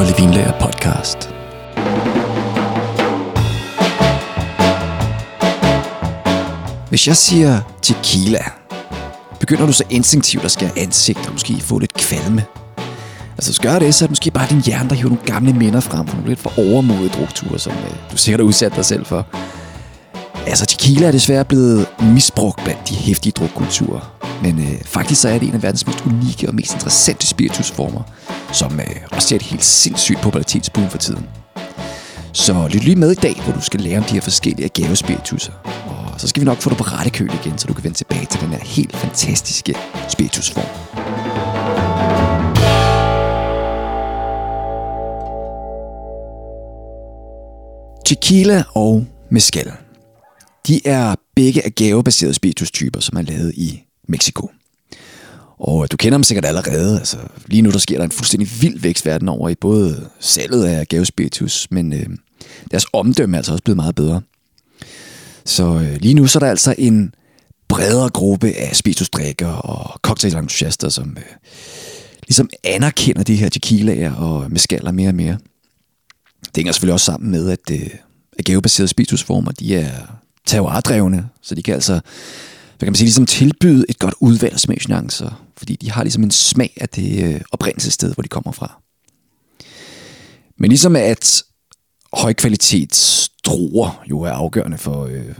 Kolde Vinlager podcast. Hvis jeg siger tequila, begynder du så instinktivt at skære ansigt og måske få lidt kvalme. Altså, hvis gør det, så er det måske bare din hjerne, der hiver nogle gamle minder frem fra nogle lidt for overmodige drukture, som øh, du sikkert har udsat dig selv for. Altså, tequila er desværre blevet misbrugt blandt de hæftige drukkulturer. Men øh, faktisk så er det en af verdens mest unikke og mest interessante spiritusformer, som øh, også ser et helt sindssygt popularitetsboom for tiden. Så lyt lige med i dag, hvor du skal lære om de her forskellige agave-spiritusser. Og så skal vi nok få dig på rette køl igen, så du kan vende tilbage til den her helt fantastiske spiritusform. Tequila og mezcal. De er begge agavebaserede spiritustyper, som er lavet i Mexico. Og du kender dem sikkert allerede. Altså, lige nu der sker der en fuldstændig vild vækst verden over i både salget af agavespiritus, men øh, deres omdømme er altså også blevet meget bedre. Så øh, lige nu så er der altså en bredere gruppe af spiritusdrikker og cocktailentusiaster, som øh, ligesom anerkender de her tequilaer og meskaller mere og mere. Det hænger selvfølgelig også sammen med, at øh, agavebaserede spiritusformer, de er terroir så de kan altså hvad kan man sige, ligesom tilbyde et godt udvalg af smagsnuancer, fordi de har ligesom en smag af det øh, oprindelsessted, hvor de kommer fra. Men ligesom at højkvalitets druer jo er afgørende for, øh,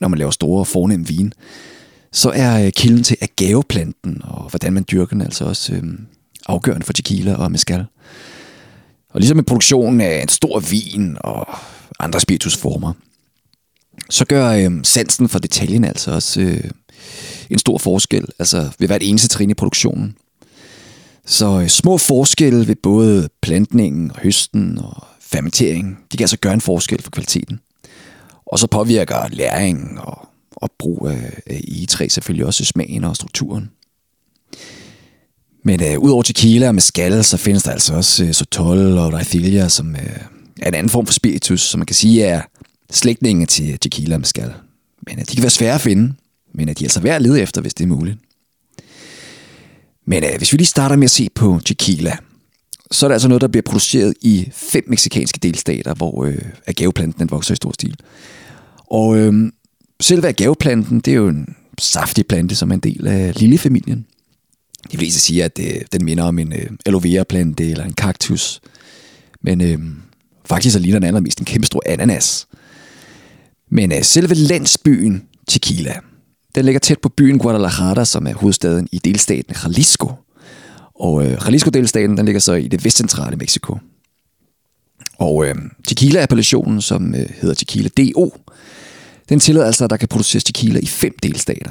når man laver store fornemme vin, så er øh, kilden til agaveplanten og hvordan man dyrker den altså også øh, afgørende for tequila og mezcal. Og ligesom med produktionen af en stor vin og andre spiritusformer, så gør øh, sansen for detaljen altså også øh, en stor forskel, altså ved hvert eneste trin i produktionen. Så øh, små forskelle ved både plantningen, høsten og fermenteringen, de kan altså gøre en forskel for kvaliteten. Og så påvirker læring og, og brug af, af egetræ selvfølgelig også smagen og strukturen. Men øh, udover tequila og mezcal, så findes der altså også øh, sotol og raithilja, som øh, er en anden form for spiritus, som man kan sige er slægtninge til tequila og mezcal. Men øh, de kan være svære at finde, men at de altså er altså værd at lede efter, hvis det er muligt. Men øh, hvis vi lige starter med at se på tequila, så er det altså noget, der bliver produceret i fem meksikanske delstater, hvor øh, agaveplanten den vokser i stor stil. Og øh, selve agaveplanten, det er jo en saftig plante, som er en del af lillefamilien. De fleste siger, at øh, den minder om en øh, aloe vera plante eller en kaktus. Men øh, faktisk så ligner den allermest en kæmpe stor ananas. Men øh, selve landsbyen Tequila, den ligger tæt på byen Guadalajara, som er hovedstaden i delstaten Jalisco. Og øh, Jalisco-delstaten, den ligger så i det vestcentrale Mexico. Og øh, tequila-appellationen, som øh, hedder Tequila DO, den tillader altså, at der kan produceres tequila i fem delstater.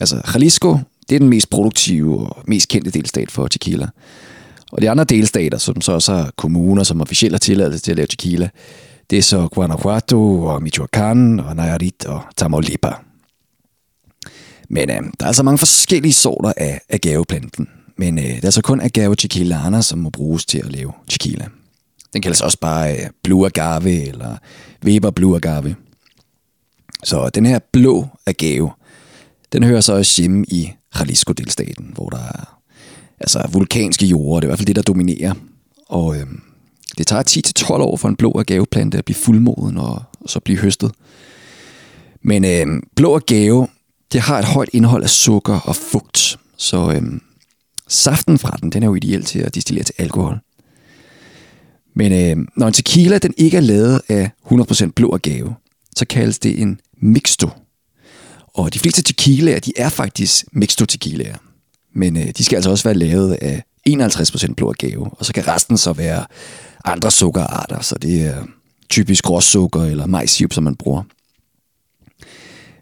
Altså Jalisco, det er den mest produktive og mest kendte delstat for tequila. Og de andre delstater, som så også har kommuner, som officielt har tilladelse til at lave tequila, det er så Guanajuato og Michoacán og Nayarit og Tamaulipas. Men øh, der er altså mange forskellige sorter af agaveplanten. Men øh, det er så kun agave tequilana, som må bruges til at lave tequila. Den kaldes også bare øh, blue agave eller Weber blue agave. Så den her blå agave, den hører så også hjemme i Jalisco-delstaten, hvor der er altså vulkanske jorder. Det er i hvert fald det, der dominerer. Og øh, det tager 10-12 år for en blå agaveplante at blive fuldmoden og, og så blive høstet. Men øh, blå agave, det har et højt indhold af sukker og fugt, så øhm, saften fra den, den er jo ideel til at distillere til alkohol. Men øh, når en tequila den ikke er lavet af 100% blå agave, så kaldes det en mixto. Og de fleste tequilaer, de er faktisk mixto tequilaer. Men øh, de skal altså også være lavet af 51% blå agave, og så kan resten så være andre sukkerarter, så det er øh, typisk råsukker eller majsirup, som man bruger.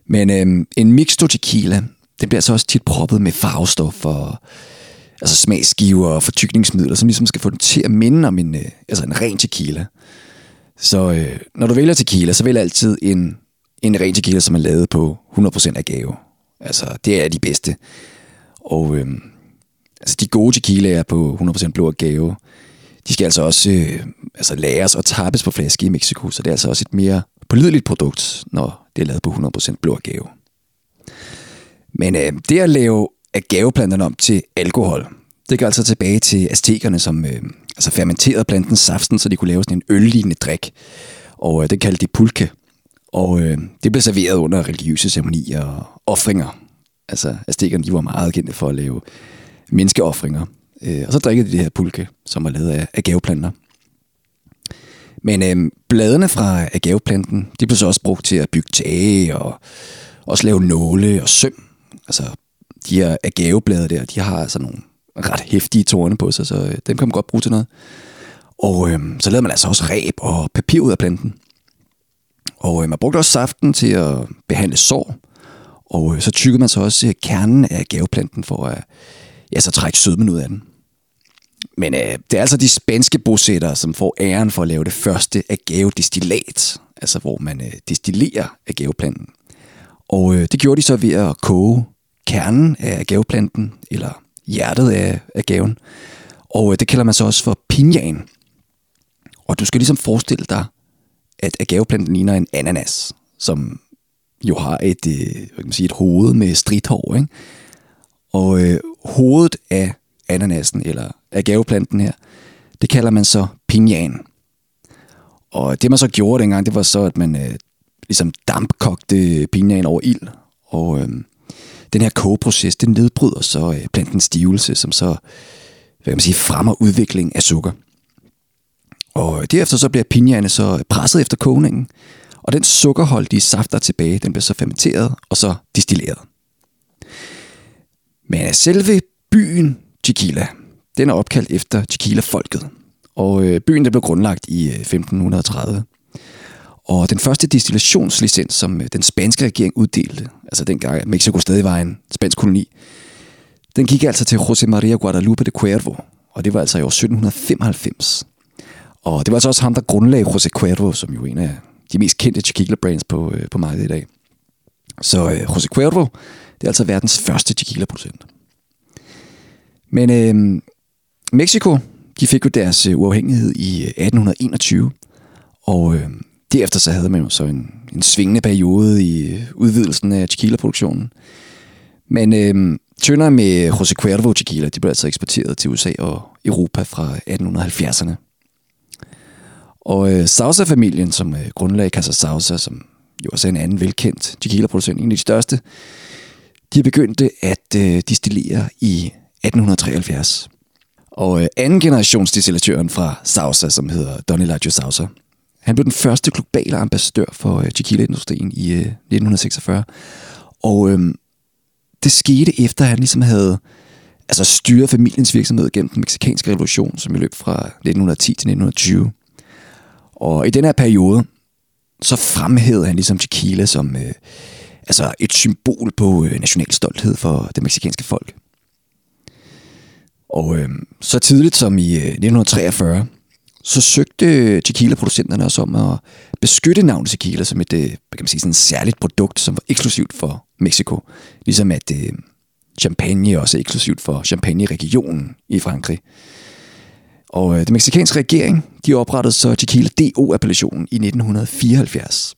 Men øhm, en mixto tequila, den bliver så også tit proppet med farvestof og altså smagsgiver og fortykningsmidler, som ligesom skal få den til at minde om en, øh, altså en ren tequila. Så øh, når du vælger tequila, så vælg altid en, en ren tequila, som er lavet på 100% agave. Altså, det er de bedste. Og øh, altså, de gode tequilaer på 100% blå agave, de skal altså også øh, altså læres og tappes på flaske i Mexico, så det er altså også et mere pålideligt produkt, når det er lavet på 100% blå agave. Men øh, det at lave agaveplanterne om til alkohol, det går altså tilbage til aztekerne, som øh, altså fermenterede plantens saften, så de kunne lave sådan en øllignende drik. Og øh, det kaldte de pulke. Og øh, det blev serveret under religiøse ceremonier og offringer. Altså, aztekerne, de var meget kendte for at lave menneskeoffringer. Øh, og så drikkede de det her pulke, som var lavet af agaveplanter. Men øh, bladene fra agaveplanten, de blev så også brugt til at bygge tage og også lave nåle og søm. Altså, de her agaveblade der, de har altså nogle ret hæftige torne på sig, så øh, dem kan man godt bruge til noget. Og øh, så lavede man altså også ræb og papir ud af planten. Og øh, man brugte også saften til at behandle sår. Og øh, så tykkede man så også øh, kernen af gaveplanten for at ja, så trække sødmen ud af den. Men øh, det er altså de spanske bosættere, som får æren for at lave det første agave-destillat, altså hvor man øh, destillerer agaveplanten. Og øh, det gjorde de så ved at koge kernen af agaveplanten, eller hjertet af agaven. Og øh, det kalder man så også for pinjan. Og du skal ligesom forestille dig, at agaveplanten ligner en ananas, som jo har et, øh, hvad kan man sige, et hoved med stridthår. Ikke? Og øh, hovedet af ananasen, eller agaveplanten her, det kalder man så pinjan. Og det man så gjorde dengang, det var så, at man øh, ligesom dampkogte pinjan over ild. Og øh, den her kogeproces, den nedbryder så øh, plantens stivelse, som så hvad kan man sige, fremmer udvikling af sukker. Og derefter så bliver pinjane så presset efter kogningen, og den sukkerholdige saft, der er tilbage, den bliver så fermenteret og så distilleret. Men selve byen Chiquila, den er opkaldt efter Chiquila-folket. Og øh, byen der blev grundlagt i øh, 1530. Og den første destillationslicens, som øh, den spanske regering uddelte, altså dengang Mexico stadig var en spansk koloni, den gik altså til José María Guadalupe de Cuervo, og det var altså i år 1795. Og det var altså også ham, der grundlagde José Cuervo, som jo er en af de mest kendte tequila brands på, øh, på markedet i dag. Så øh, José Cuervo, det er altså verdens første tequila producent. Men øh, Mexico, de fik jo deres øh, uafhængighed i øh, 1821, og øh, derefter så havde man jo så en, en svingende periode i øh, udvidelsen af tequila-produktionen. Men øh, tønder med José Cuervo tequila, de blev altså eksporteret til USA og Europa fra 1870'erne. Og øh, Sausa-familien, som øh, grundlagde Casa Sausa, som jo også er en anden velkendt tequila-producent, en af de største, de begyndte at øh, distillere i 1873. Og øh, anden generationsdistillatøren fra Sausa, som hedder Donny Laggio Sausa, han blev den første globale ambassadør for øh, tequila-industrien i øh, 1946. Og øh, det skete efter, at han ligesom havde altså styret familiens virksomhed gennem den meksikanske revolution, som løb fra 1910 til 1920. Og i den her periode, så fremhævede han ligesom tequila som øh, altså et symbol på øh, national stolthed for det meksikanske folk. Og øh, så tidligt som i øh, 1943, så søgte tequila-producenterne os om at beskytte navnet tequila som et øh, kan man sige, sådan særligt produkt, som var eksklusivt for Mexico. Ligesom at øh, champagne også er eksklusivt for champagne-regionen i Frankrig. Og øh, den meksikanske regering, de oprettede så Tequila DO-appellationen i 1974.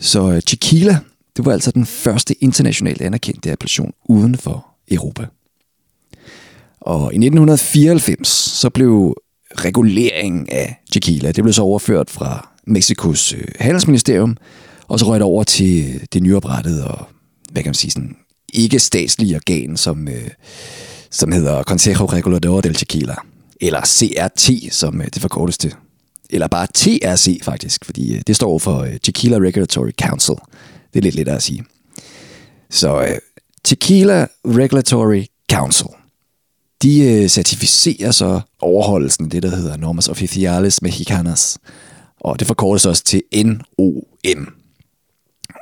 Så øh, tequila, det var altså den første internationalt anerkendte appellation uden for Europa. Og i 1994, så blev reguleringen af tequila, det blev så overført fra Mexikos øh, handelsministerium, og så røg det over til det nyoprettede og, hvad kan man sige, sådan ikke statslige organ, som, øh, som hedder Consejo Regulador del Tequila eller CRT, som øh, det forkortes til. Eller bare TRC faktisk, fordi øh, det står for øh, Tequila Regulatory Council. Det er lidt lettere at sige. Så øh, Tequila Regulatory Council, de øh, certificerer så overholdelsen af det, der hedder Normas Oficiales Mexicanas. Og det forkortes også til NOM.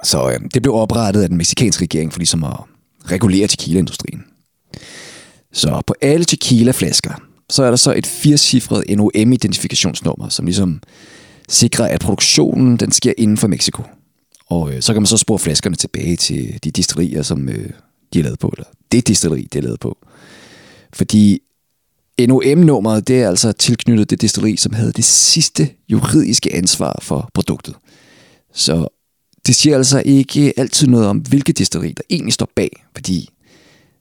Så øh, det blev oprettet af den meksikanske regering for ligesom at regulere tequila-industrien. Så på alle tequila-flasker, så er der så et firecifret NOM-identifikationsnummer, som ligesom sikrer, at produktionen den sker inden for Mexico. Og øh, så kan man så spore flaskerne tilbage til de distillerier, som øh, de er lavet på, eller det distilleri, det er lavet på. Fordi NOM-nummeret, det er altså tilknyttet det distilleri, som havde det sidste juridiske ansvar for produktet. Så det siger altså ikke altid noget om, hvilket distilleri, der egentlig står bag, fordi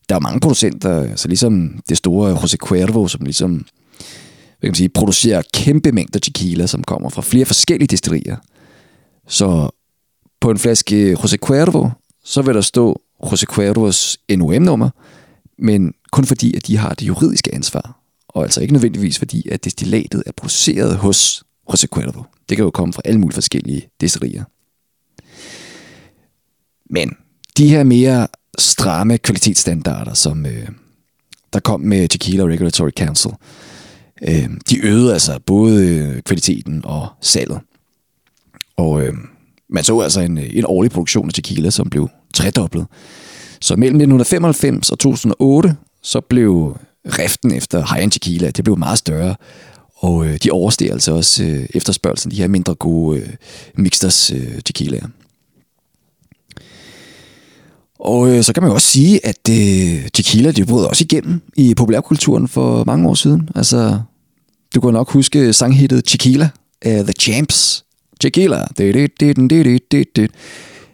der er mange producenter, så ligesom det store Jose Cuervo, som ligesom hvad kan man sige, producerer kæmpe mængder tequila, som kommer fra flere forskellige destillerier. Så på en flaske Jose Cuervo, så vil der stå Jose Cuervos NOM-nummer, men kun fordi, at de har det juridiske ansvar, og altså ikke nødvendigvis fordi, at destillatet er produceret hos José Cuervo. Det kan jo komme fra alle mulige forskellige destillerier. Men de her mere stramme kvalitetsstandarder, som øh, der kom med Tequila Regulatory Council, øh, de øgede altså både øh, kvaliteten og salget. Og øh, man så altså en, øh, en årlig produktion af tequila, som blev tredoblet. Så mellem 1995 og 2008, så blev riften efter high-end tequila, det blev meget større. Og øh, de oversteg altså også øh, efterspørgelsen, de her mindre gode øh, mixters øh, tequilaer. Og øh, så kan man jo også sige, at øh, tequila, det brød også igennem i populærkulturen for mange år siden. Altså, du kan nok huske sanghittet Tequila af The Champs. Tequila.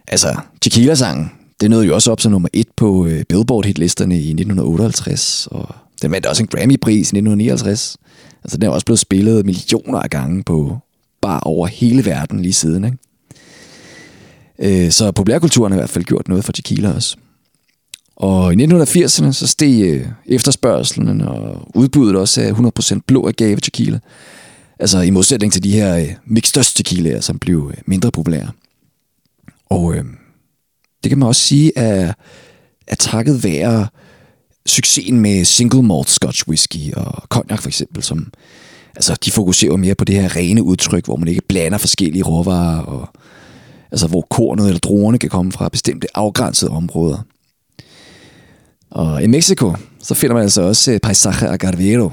Altså, Tequila-sangen, det nåede jo også op som nummer et på øh, Billboard-hitlisterne i 1958, og den vandt også en Grammy-pris i 1959. Altså, den er også blevet spillet millioner af gange på bare over hele verden lige siden, ikke? Øh, så populærkulturen har i hvert fald gjort noget for tequila også. Og i 1980'erne så steg øh, efterspørgselen og udbuddet også af 100% blå agave tequila. Altså i modsætning til de her øh, mixed tequilaer, som blev øh, mindre populære. Og øh, det kan man også sige er, er takket være succesen med single malt scotch whisky og cognac for eksempel, som altså, de fokuserer mere på det her rene udtryk, hvor man ikke blander forskellige råvarer, og, altså hvor kornet eller druerne kan komme fra bestemte afgrænsede områder. Og i Mexico, så finder man altså også eh, Paisaje Agavero,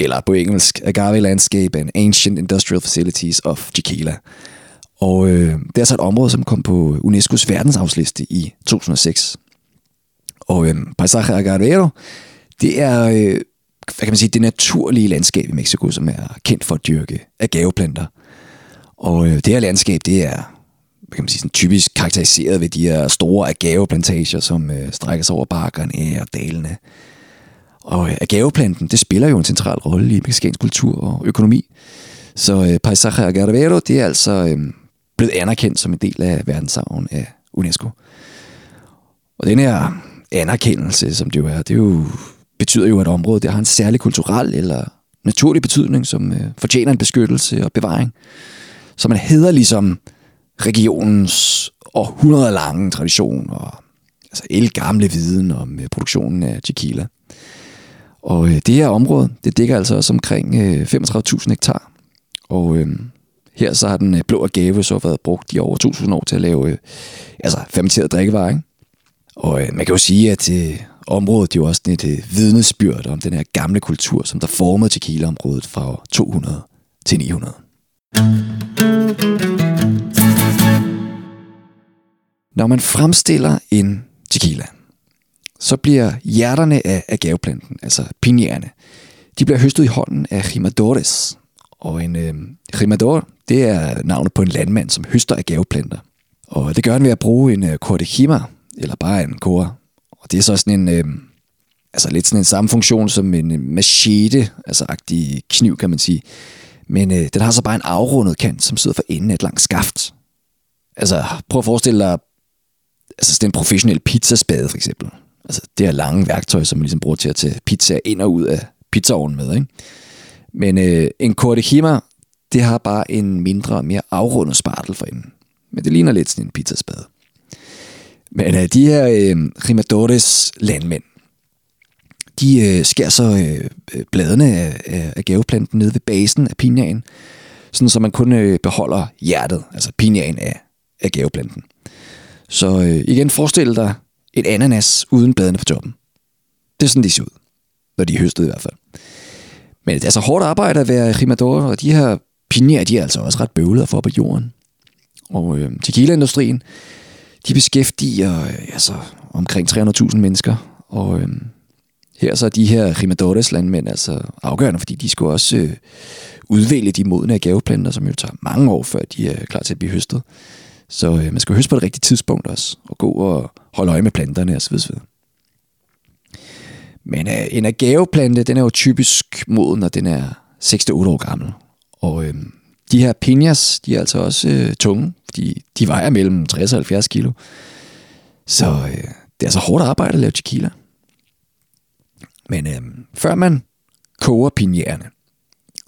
eller på engelsk Agave Landscape and Ancient Industrial Facilities of Tequila. Og øh, det er så et område, som kom på UNESCO's verdensarvsliste i 2006. Og øh, Paisaje Agavero, det er, øh, hvad kan man sige, det naturlige landskab i Mexico, som er kendt for at dyrke agaveplanter. Og øh, det her landskab, det er hvad kan man sige, sådan typisk karakteriseret ved de her store agaveplantager, som øh, strækker sig over bakkerne og dalene. Og øh, agaveplanten, det spiller jo en central rolle i mexicansk kultur og økonomi. Så øh, Paisaje Agavero, det er altså øh, blevet anerkendt som en del af verdensarven af UNESCO. Og den her anerkendelse, som det jo er, det er jo, betyder jo, at området det har en særlig kulturel eller naturlig betydning, som øh, fortjener en beskyttelse og bevaring. Så man hedder ligesom regionens århundreder lange tradition og altså el gamle viden om øh, produktionen af tequila. Og øh, det her område, det dækker altså også omkring øh, 35.000 hektar. Og øh, her så har den øh, blå agave så været brugt i over 2.000 år til at lave øh, altså fermenteret drikkevarer. Ikke? Og øh, man kan jo sige, at øh, området er jo også et øh, vidnesbyrd om den her gamle kultur, som der formede tequila-området fra 200 til 900. Når man fremstiller en tequila, så bliver hjerterne af agaveplanten, altså pinjerne, de bliver høstet i hånden af jimadores, og en øh, rimador, det er navnet på en landmand, som høster agaveplanter. Og det gør han ved at bruge en øh, cortejima, eller bare en kore. Og det er så sådan en, øh, altså lidt sådan en samme funktion som en øh, machete, altså agtig kniv, kan man sige. Men øh, den har så bare en afrundet kant, som sidder for enden af et langt skaft. Altså, prøv at forestille dig altså sådan en professionel pizzaspade for eksempel. Altså det er lange værktøj, som man ligesom bruger til at tage pizza ind og ud af pizzaovnen med. Ikke? Men øh, en Cortejima, det har bare en mindre, mere afrundet spartel for enden. Men det ligner lidt sådan en pizzaspade. Men øh, de her øh, Rimadores landmænd, de øh, skærer så øh, øh bladene af, af, af gaveplanten nede ved basen af pinjaen, sådan så man kun øh, beholder hjertet, altså pinjaen af, af gaveplanten. Så øh, igen, forestil dig et ananas uden bladene på toppen. Det er sådan, de ser ud. Når de er høstet i hvert fald. Men det er så hårdt arbejde at være rimador, og de her pinjer, de er altså også ret bøvlede for på jorden. Og øh, tequila-industrien, de beskæftiger øh, altså, omkring 300.000 mennesker, og øh, her så er de her rimadores landmænd altså afgørende, fordi de skulle også øh, udvælge de modne agaveplanter, som jo tager mange år, før de er klar til at blive høstet. Så øh, man skal høste på det rigtige tidspunkt også, og gå og holde øje med planterne osv. Men øh, en agaveplante, den er jo typisk moden, når den er 6-8 år gammel. Og øh, de her pinjas, de er altså også øh, tunge, De, de vejer mellem 60 og 70 kilo. Så øh, det er altså hårdt arbejde at lave tequila. Men øh, før man koger pinjerne,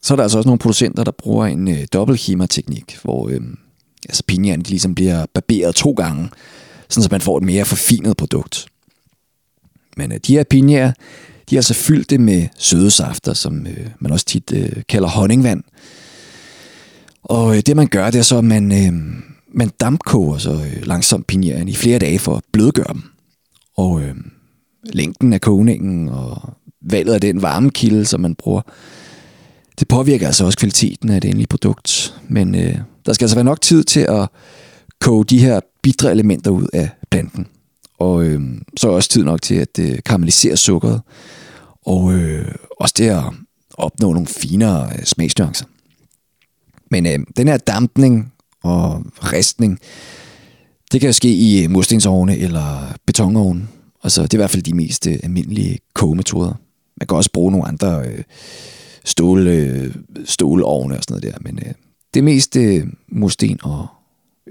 så er der altså også nogle producenter, der bruger en øh, dobbelthima-teknik, hvor øh, altså pinjerne ligesom bliver barberet to gange, sådan så man får et mere forfinet produkt. Men øh, de her pinjer, de er altså fyldte med søde safter, som øh, man også tit øh, kalder honningvand. Og øh, det man gør, det er så, at man, øh, man dampkoger så øh, langsomt pinjerne i flere dage for at blødgøre dem. Og øh, længden af kogningen og valget af den varmekilde, som man bruger, det påvirker altså også kvaliteten af det endelige produkt. Men øh, der skal altså være nok tid til at koge de her bitre elementer ud af planten. Og øh, så er også tid nok til at øh, karamellisere sukkeret. Og øh, også det at opnå nogle finere øh, smagsnuancer. Men øh, den her dampning og ristning, det kan jo ske i øh, murstensovne eller betonovne. Altså, det er i hvert fald de mest øh, almindelige kogemetoder. Man kan også bruge nogle andre øh, stål, øh, stålovne og sådan noget der, men øh, det er mest øh, mursten og,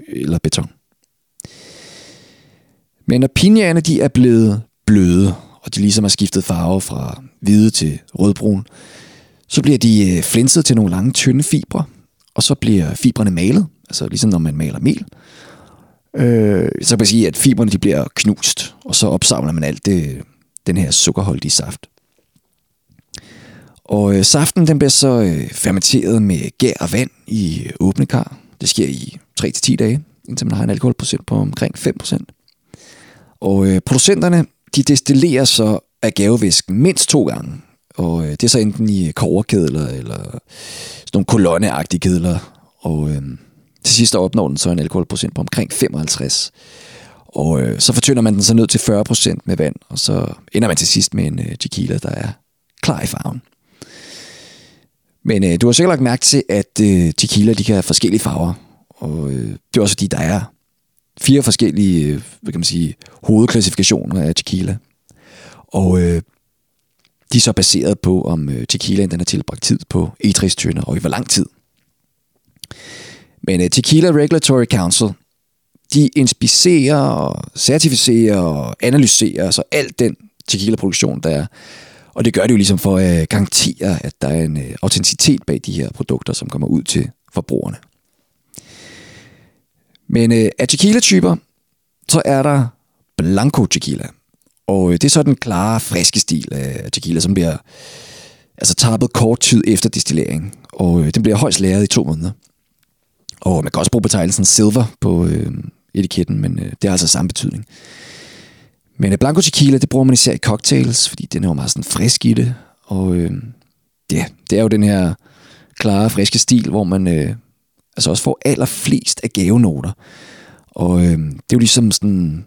eller beton. Men når pinjerne de er blevet bløde, og de ligesom har skiftet farve fra hvide til rødbrun, så bliver de øh, flinset til nogle lange, tynde fibre, og så bliver fibrene malet, altså ligesom når man maler mel. Øh, så kan man sige, at fibrene de bliver knust, og så opsamler man alt det, den her sukkerholdige saft. Og øh, saften den bliver så øh, fermenteret med gær og vand i åbne kar. Det sker i 3-10 dage, indtil man har en alkoholprocent på omkring 5%. Og øh, producenterne de destillerer så agavevæsken mindst to gange. Og øh, det er så enten i øh, koverkedler eller sådan nogle kolonneagtige kedler. Og øh, til sidst opnår den så en alkoholprocent på omkring 55. Og øh, så fortynder man den så ned til 40% med vand, og så ender man til sidst med en øh, tequila, der er klar i farven. Men øh, du har sikkert lagt mærke til, at øh, tequila de kan have forskellige farver. Og øh, det er også fordi, der er fire forskellige øh, hvad kan man sige, hovedklassifikationer af tequila. Og øh, de er så baseret på, om øh, tequilaen den har tilbragt tid på etristønder, og i hvor lang tid. Men øh, Tequila Regulatory Council, de inspicerer og certificerer og analyserer så alt den tequila-produktion, der er. Og det gør det jo ligesom for at garantere, at der er en øh, autenticitet bag de her produkter, som kommer ud til forbrugerne. Men øh, af tequila-typer, så er der Blanco Tequila. Og øh, det er så den klare, friske stil af tequila, som bliver altså tappet kort tid efter destillering. Og øh, den bliver højst læret i to måneder. Og man kan også bruge betegnelsen silver på øh, etiketten, men øh, det har altså samme betydning. Men øh, Blanco Tequila, det bruger man især i cocktails, fordi den er jo meget sådan frisk i det. Og øh, ja, det er jo den her klare, friske stil, hvor man øh, altså også får allerflest af gavenoter. Og øh, det er jo ligesom sådan,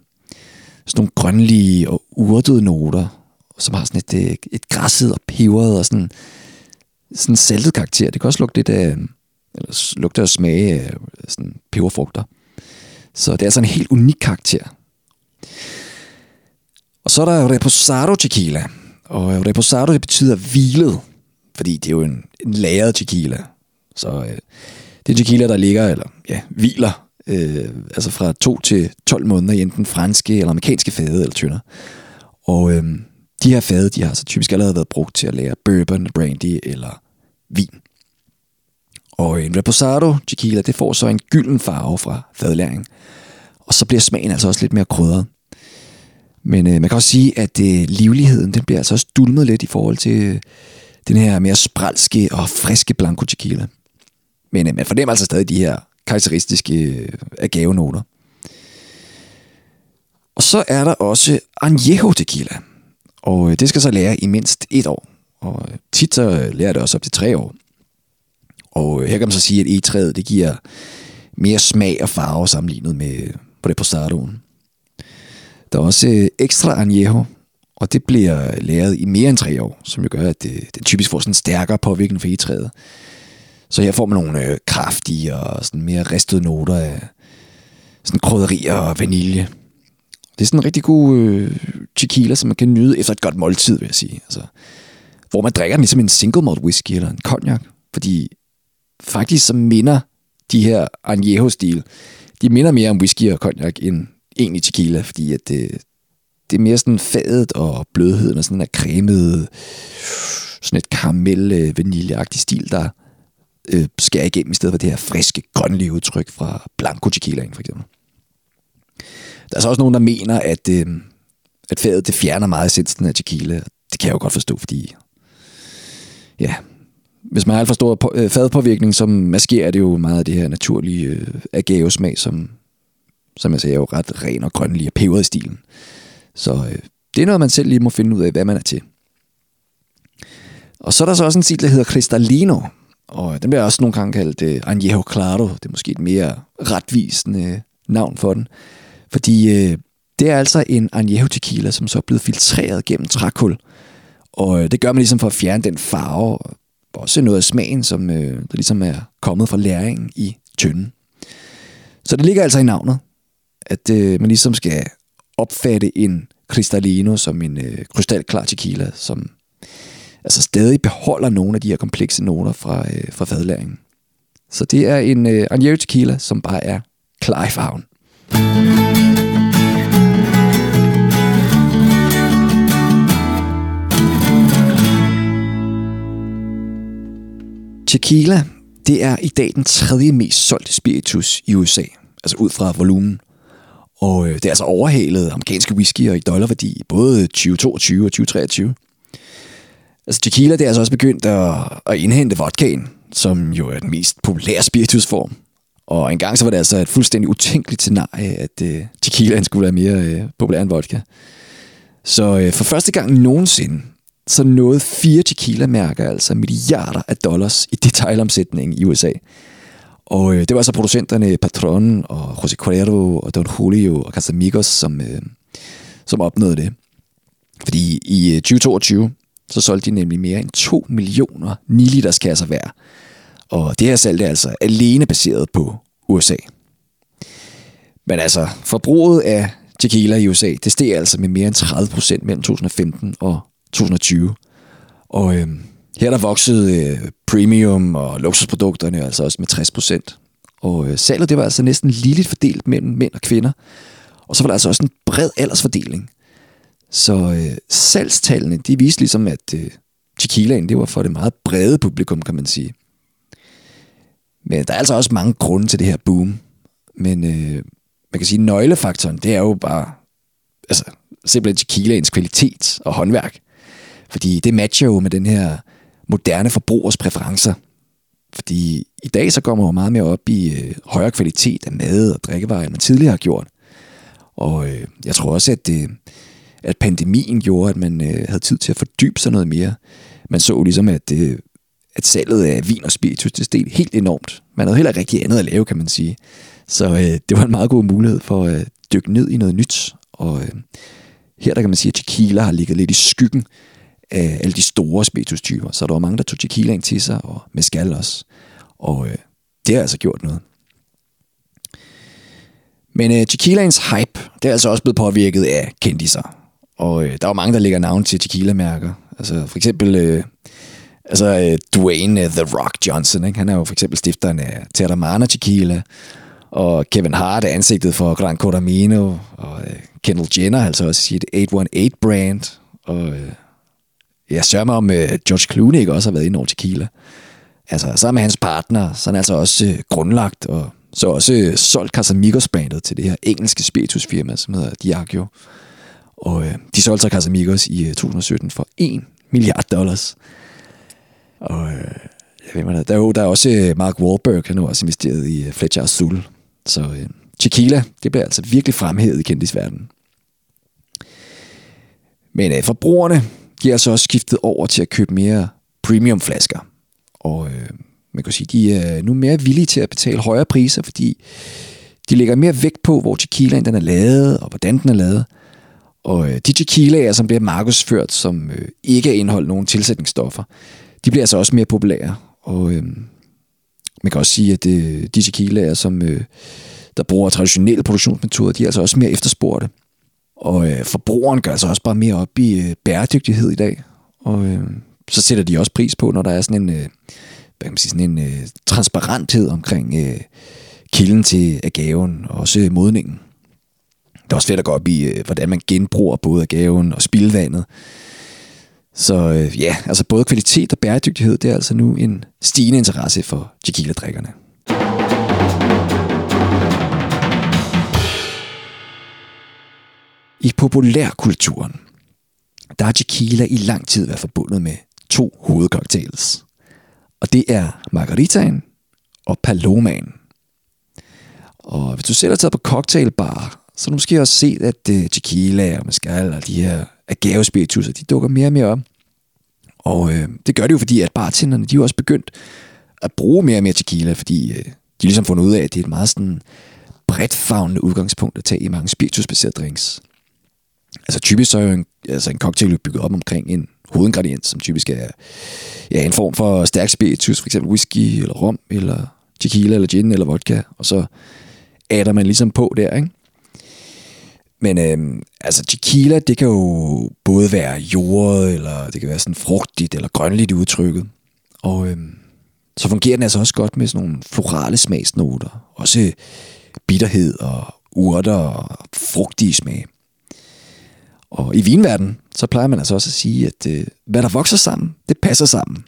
sådan nogle grønlige og urtede noter, som har sådan et, øh, et græsset og peberet og sådan, sådan saltet karakter. Det kan også lugte lidt af, eller lugte og smage af øh, sådan peberfrugter. Så det er altså en helt unik karakter. Og så er der reposado tequila. Og øh, reposado det betyder hvilet, fordi det er jo en, en lagret tequila. Så øh, det er tequila, der ligger, eller ja, hviler, øh, altså fra 2 til 12 måneder i enten franske eller amerikanske fade eller tynder. Og øh, de her fade, de har så typisk allerede været brugt til at lære bourbon, brandy eller vin. Og en reposado tequila, det får så en gylden farve fra fadlæring. Og så bliver smagen altså også lidt mere krydret. Men øh, man kan også sige, at øh, livligheden den bliver altså også dulmet lidt i forhold til øh, den her mere spralske og friske Blanco Tequila. Men øh, man fornemmer altså stadig de her karakteristiske øh, gavenoter. Og så er der også Añejo Tequila. Og øh, det skal så lære i mindst et år. Og øh, tit så øh, lærer det også op til tre år. Og øh, her kan man så sige, at e-træet det giver mere smag og farve sammenlignet med øh, på det på postadoen. Der er også øh, ekstra añejo, og det bliver øh, læret i mere end tre år, som jo gør, at det, den typisk får sådan en stærkere påvirkning for e-træet. Så her får man nogle øh, kraftige og sådan mere ristede noter af sådan krydderier og vanilje. Det er sådan en rigtig god øh, tequila, som man kan nyde efter et godt måltid, vil jeg sige. Altså, hvor man drikker den ligesom en single malt whisky eller en cognac. Fordi faktisk så minder de her añejo-stil, de minder mere om whisky og cognac end egentlig tequila, fordi at det, det er mere sådan fadet og blødheden og sådan en cremet, sådan et karamel øh, vaniljeagtig stil, der øh, skærer igennem i stedet for det her friske, grønlige udtryk fra Blanco Tequilaen for eksempel. Der er så også nogen, der mener, at, øh, at fadet det fjerner meget essensen af tequila. Det kan jeg jo godt forstå, fordi ja, hvis man har alt for stor øh, fadpåvirkning, så maskerer det jo meget af det her naturlige øh, agave-smag, som, som jeg sagde, er jo ret ren og grønlig og peberet i stilen. Så øh, det er noget, man selv lige må finde ud af, hvad man er til. Og så er der så også en stil, der hedder Cristalino, og den bliver også nogle gange kaldt øh, Añejo Claro. Det er måske et mere retvisende navn for den. Fordi øh, det er altså en Añejo Tequila, som så er blevet filtreret gennem trækul. Og øh, det gør man ligesom for at fjerne den farve, og også noget af smagen, som øh, der ligesom er kommet fra læringen i tynden. Så det ligger altså i navnet, at øh, man ligesom skal opfatte en Cristalino som en øh, krystalklar tequila, som altså stadig beholder nogle af de her komplekse noter fra, øh, fra fadlæringen. Så det er en øh, Añejo tequila, som bare er klar i farven. Tequila, det er i dag den tredje mest solgte spiritus i USA, altså ud fra volumen. Og øh, det er altså overhalet amerikanske whiskyer i dollarværdi både 2022 og 2023. Altså tequila, det er altså også begyndt at, at indhente vodkaen, som jo er den mest populære spiritusform. Og engang så var det altså et fuldstændig utænkeligt scenarie, at øh, tequila skulle være mere øh, populær end vodka. Så øh, for første gang nogensinde, så nåede fire tequila-mærker altså milliarder af dollars i detailomsætning i USA. Og øh, det var altså producenterne Patron og José Cuervo og Don Julio og Casamigos, som, øh, som opnåede det. Fordi i øh, 2022, så solgte de nemlig mere end 2 millioner 9 liters kasser hver. Og det her salg er altså alene baseret på USA. Men altså, forbruget af tequila i USA, det steg altså med mere end 30 procent mellem 2015 og 2020. Og øh, her der voksede øh, premium og luksusprodukterne altså også med 60 procent. Og øh, salget det var altså næsten ligeligt fordelt mellem mænd og kvinder. Og så var der altså også en bred aldersfordeling. Så øh, salgstallene, de viste ligesom, at øh, tequilaen, det var for det meget brede publikum, kan man sige. Men der er altså også mange grunde til det her boom. Men øh, man kan sige, at nøglefaktoren, det er jo bare altså, simpelthen tequilaens kvalitet og håndværk. Fordi det matcher jo med den her moderne forbrugers præferencer. Fordi i dag så går man jo meget mere op i øh, højere kvalitet af mad og drikkevarer, end man tidligere har gjort. Og øh, jeg tror også, at, øh, at pandemien gjorde, at man øh, havde tid til at fordybe sig noget mere. Man så ligesom, at øh, at salget af vin og spiritus, det steg helt enormt. Man havde heller rigtig andet at lave, kan man sige. Så øh, det var en meget god mulighed for at øh, dykke ned i noget nyt. Og øh, her der kan man sige, at tequila har ligget lidt i skyggen af alle de store spiritustyper. Så der var mange, der tog tequila ind til sig, og mezcal også. Og øh, det har altså gjort noget. Men øh, tequilaens hype, det er altså også blevet påvirket af kendiser. Og øh, der var mange, der lægger navn til tequila-mærker. Altså for eksempel øh, Altså øh, Dwayne øh, The Rock Johnson, ikke? han er jo for eksempel stifteren af Terramana Tequila, og Kevin Hart er ansigtet for Gran Coramino, og øh, Kendall Jenner altså også sit 818-brand, og øh, jeg sørger mig om øh, George Clooney ikke også har været inde over tequila. Altså, så med hans partner, så er han altså også øh, grundlagt, og så også øh, solgt Casamigos-brandet til det her engelske spiritusfirma, som hedder Diageo. Og øh, de solgte så Casamigos i øh, 2017 for 1 milliard dollars. Og øh, jeg ved, der, er jo, der er også øh, Mark Wahlberg, han har også investeret i øh, Fletcher Azul. Så øh, tequila, det bliver altså virkelig fremhævet i kendisverdenen. Men øh, forbrugerne, de er altså også skiftet over til at købe mere premium flasker. Og øh, man kan sige, de er nu mere villige til at betale højere priser, fordi de lægger mere vægt på, hvor tequilaen den er lavet, og hvordan den er lavet. Og øh, de tequilaer, som altså bliver markedsført, som øh, ikke indeholder nogen tilsætningsstoffer, de bliver altså også mere populære. Og øh, man kan også sige, at øh, de tequilaer, som øh, der bruger traditionelle produktionsmetoder, de er altså også mere efterspurgte. Og øh, forbrugeren gør altså også bare mere op i øh, bæredygtighed i dag. Og øh, så sætter de også pris på, når der er sådan en, øh, hvad kan man sige, sådan en øh, transparenthed omkring øh, kilden til agaven, og også modningen. Det er også fedt at gå op i, øh, hvordan man genbruger både gaven og spildvandet. Så øh, ja, altså både kvalitet og bæredygtighed, det er altså nu en stigende interesse for tequila-drikkerne. I populærkulturen, der har tequila i lang tid været forbundet med to hovedcocktails. Og det er margaritaen og palomaen. Og hvis du selv har taget på cocktailbar, så har du måske også set, at uh, tequila og mezcal og de her agavespirituser, de dukker mere og mere op. Og øh, det gør det jo, fordi at bartenderne, de er jo også begyndt at bruge mere og mere tequila, fordi øh, de ligesom fundet ud af, at det er et meget sådan bredt fagende udgangspunkt at tage i mange spiritusbaserede drinks. Altså typisk så er jo en, altså en cocktail bygget op omkring en hovedingrediens, som typisk er ja, en form for stærk spiritus, for eksempel whisky, eller rom, eller tequila, eller gin, eller vodka, og så adder man ligesom på der, ikke? Men øh, altså tequila, det kan jo både være jordet, eller det kan være sådan frugtigt eller grønligt udtrykket. Og øh, så fungerer den altså også godt med sådan nogle florale smagsnoter. Også bitterhed og urter og frugtige smag. Og i vinverden, så plejer man altså også at sige, at øh, hvad der vokser sammen, det passer sammen.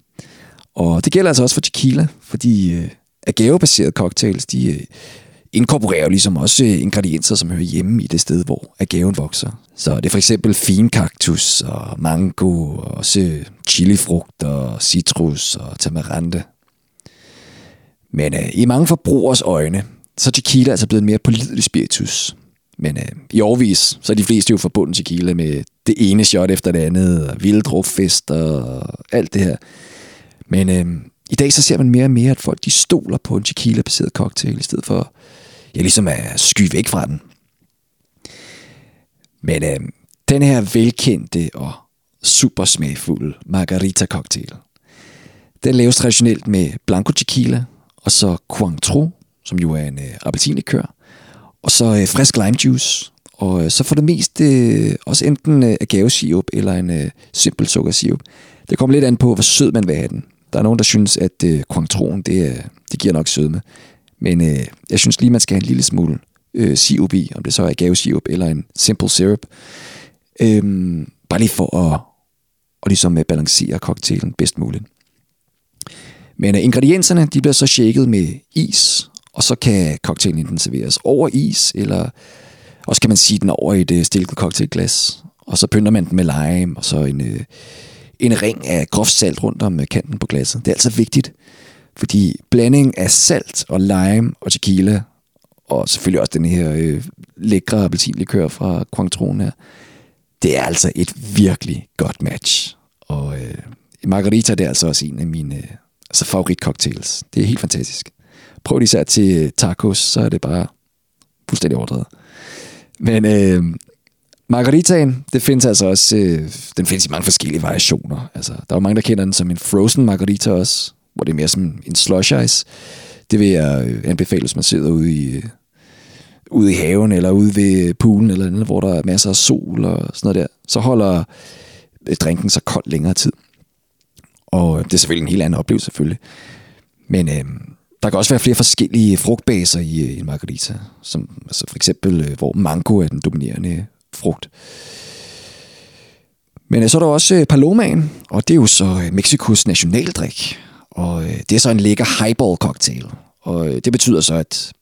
Og det gælder altså også for tequila, fordi øh, agavebaserede cocktails, de øh, inkorporerer jo ligesom også øh, ingredienser, som hører hjemme i det sted, hvor agaven vokser. Så det er for eksempel finkaktus og mango, og også chilifrugt og citrus og tamarante. Men øh, i mange forbrugers øjne, så er tequila altså blevet en mere pålidelig spiritus. Men øh, i årvis, så er de fleste jo forbundet tequila med det ene shot efter det andet, og vilde drukfester og alt det her. Men øh, i dag så ser man mere og mere, at folk de stoler på en tequila-baseret cocktail, i stedet for jeg ligesom er sky væk fra den. Men øh, den her velkendte og super smagfulde margarita cocktail, den laves traditionelt med blanco tequila, og så Cointreau, som jo er en øh, appelsinlikør, og så øh, frisk lime juice, og øh, så for det meste øh, også enten øh, agavesirup eller en øh, simpel sukkersirup. Det kommer lidt an på, hvor sød man vil have den. Der er nogen, der synes, at øh, Cointreau'en, det, det giver nok sødme. Men øh, jeg synes lige, man skal have en lille smule øh, sirup i, om det så er gavesirup eller en simple syrup. Øhm, bare lige for at, og ligesom at balancere cocktailen bedst muligt. Men øh, ingredienserne, de bliver så shaket med is, og så kan cocktailen enten serveres over is, eller også kan man sige den over et øh, stilket cocktailglas. Og så pynter man den med lime, og så en, øh, en ring af groft salt rundt om øh, kanten på glasset. Det er altså vigtigt, fordi blanding af salt og lime og tequila, og selvfølgelig også den her øh, lækre appelsinlikør fra Quangtron her, det er altså et virkelig godt match. Og øh, margarita det er altså også en af mine øh, altså favoritcocktails. Det er helt fantastisk. Prøv det især til øh, tacos, så er det bare fuldstændig overdrevet. Men øh, margaritaen, det findes altså også, øh, den findes i mange forskellige variationer. Altså, der er jo mange, der kender den som en frozen margarita også, hvor det er mere som en slush ice. Det vil jeg øh, anbefale, hvis man sidder ude i, øh, ude i haven, eller ude ved poolen, eller andet, hvor der er masser af sol og sådan noget der. Så holder øh, drinken så kold længere tid. Og det er selvfølgelig en helt anden oplevelse, selvfølgelig. Men øh, der kan også være flere forskellige frugtbaser i en margarita. Som, altså for eksempel, hvor mango er den dominerende frugt. Men så er der også palomaen, og det er jo så Mexikos nationaldrik. Og øh, det er så en lækker highball cocktail. Og øh, det betyder så, at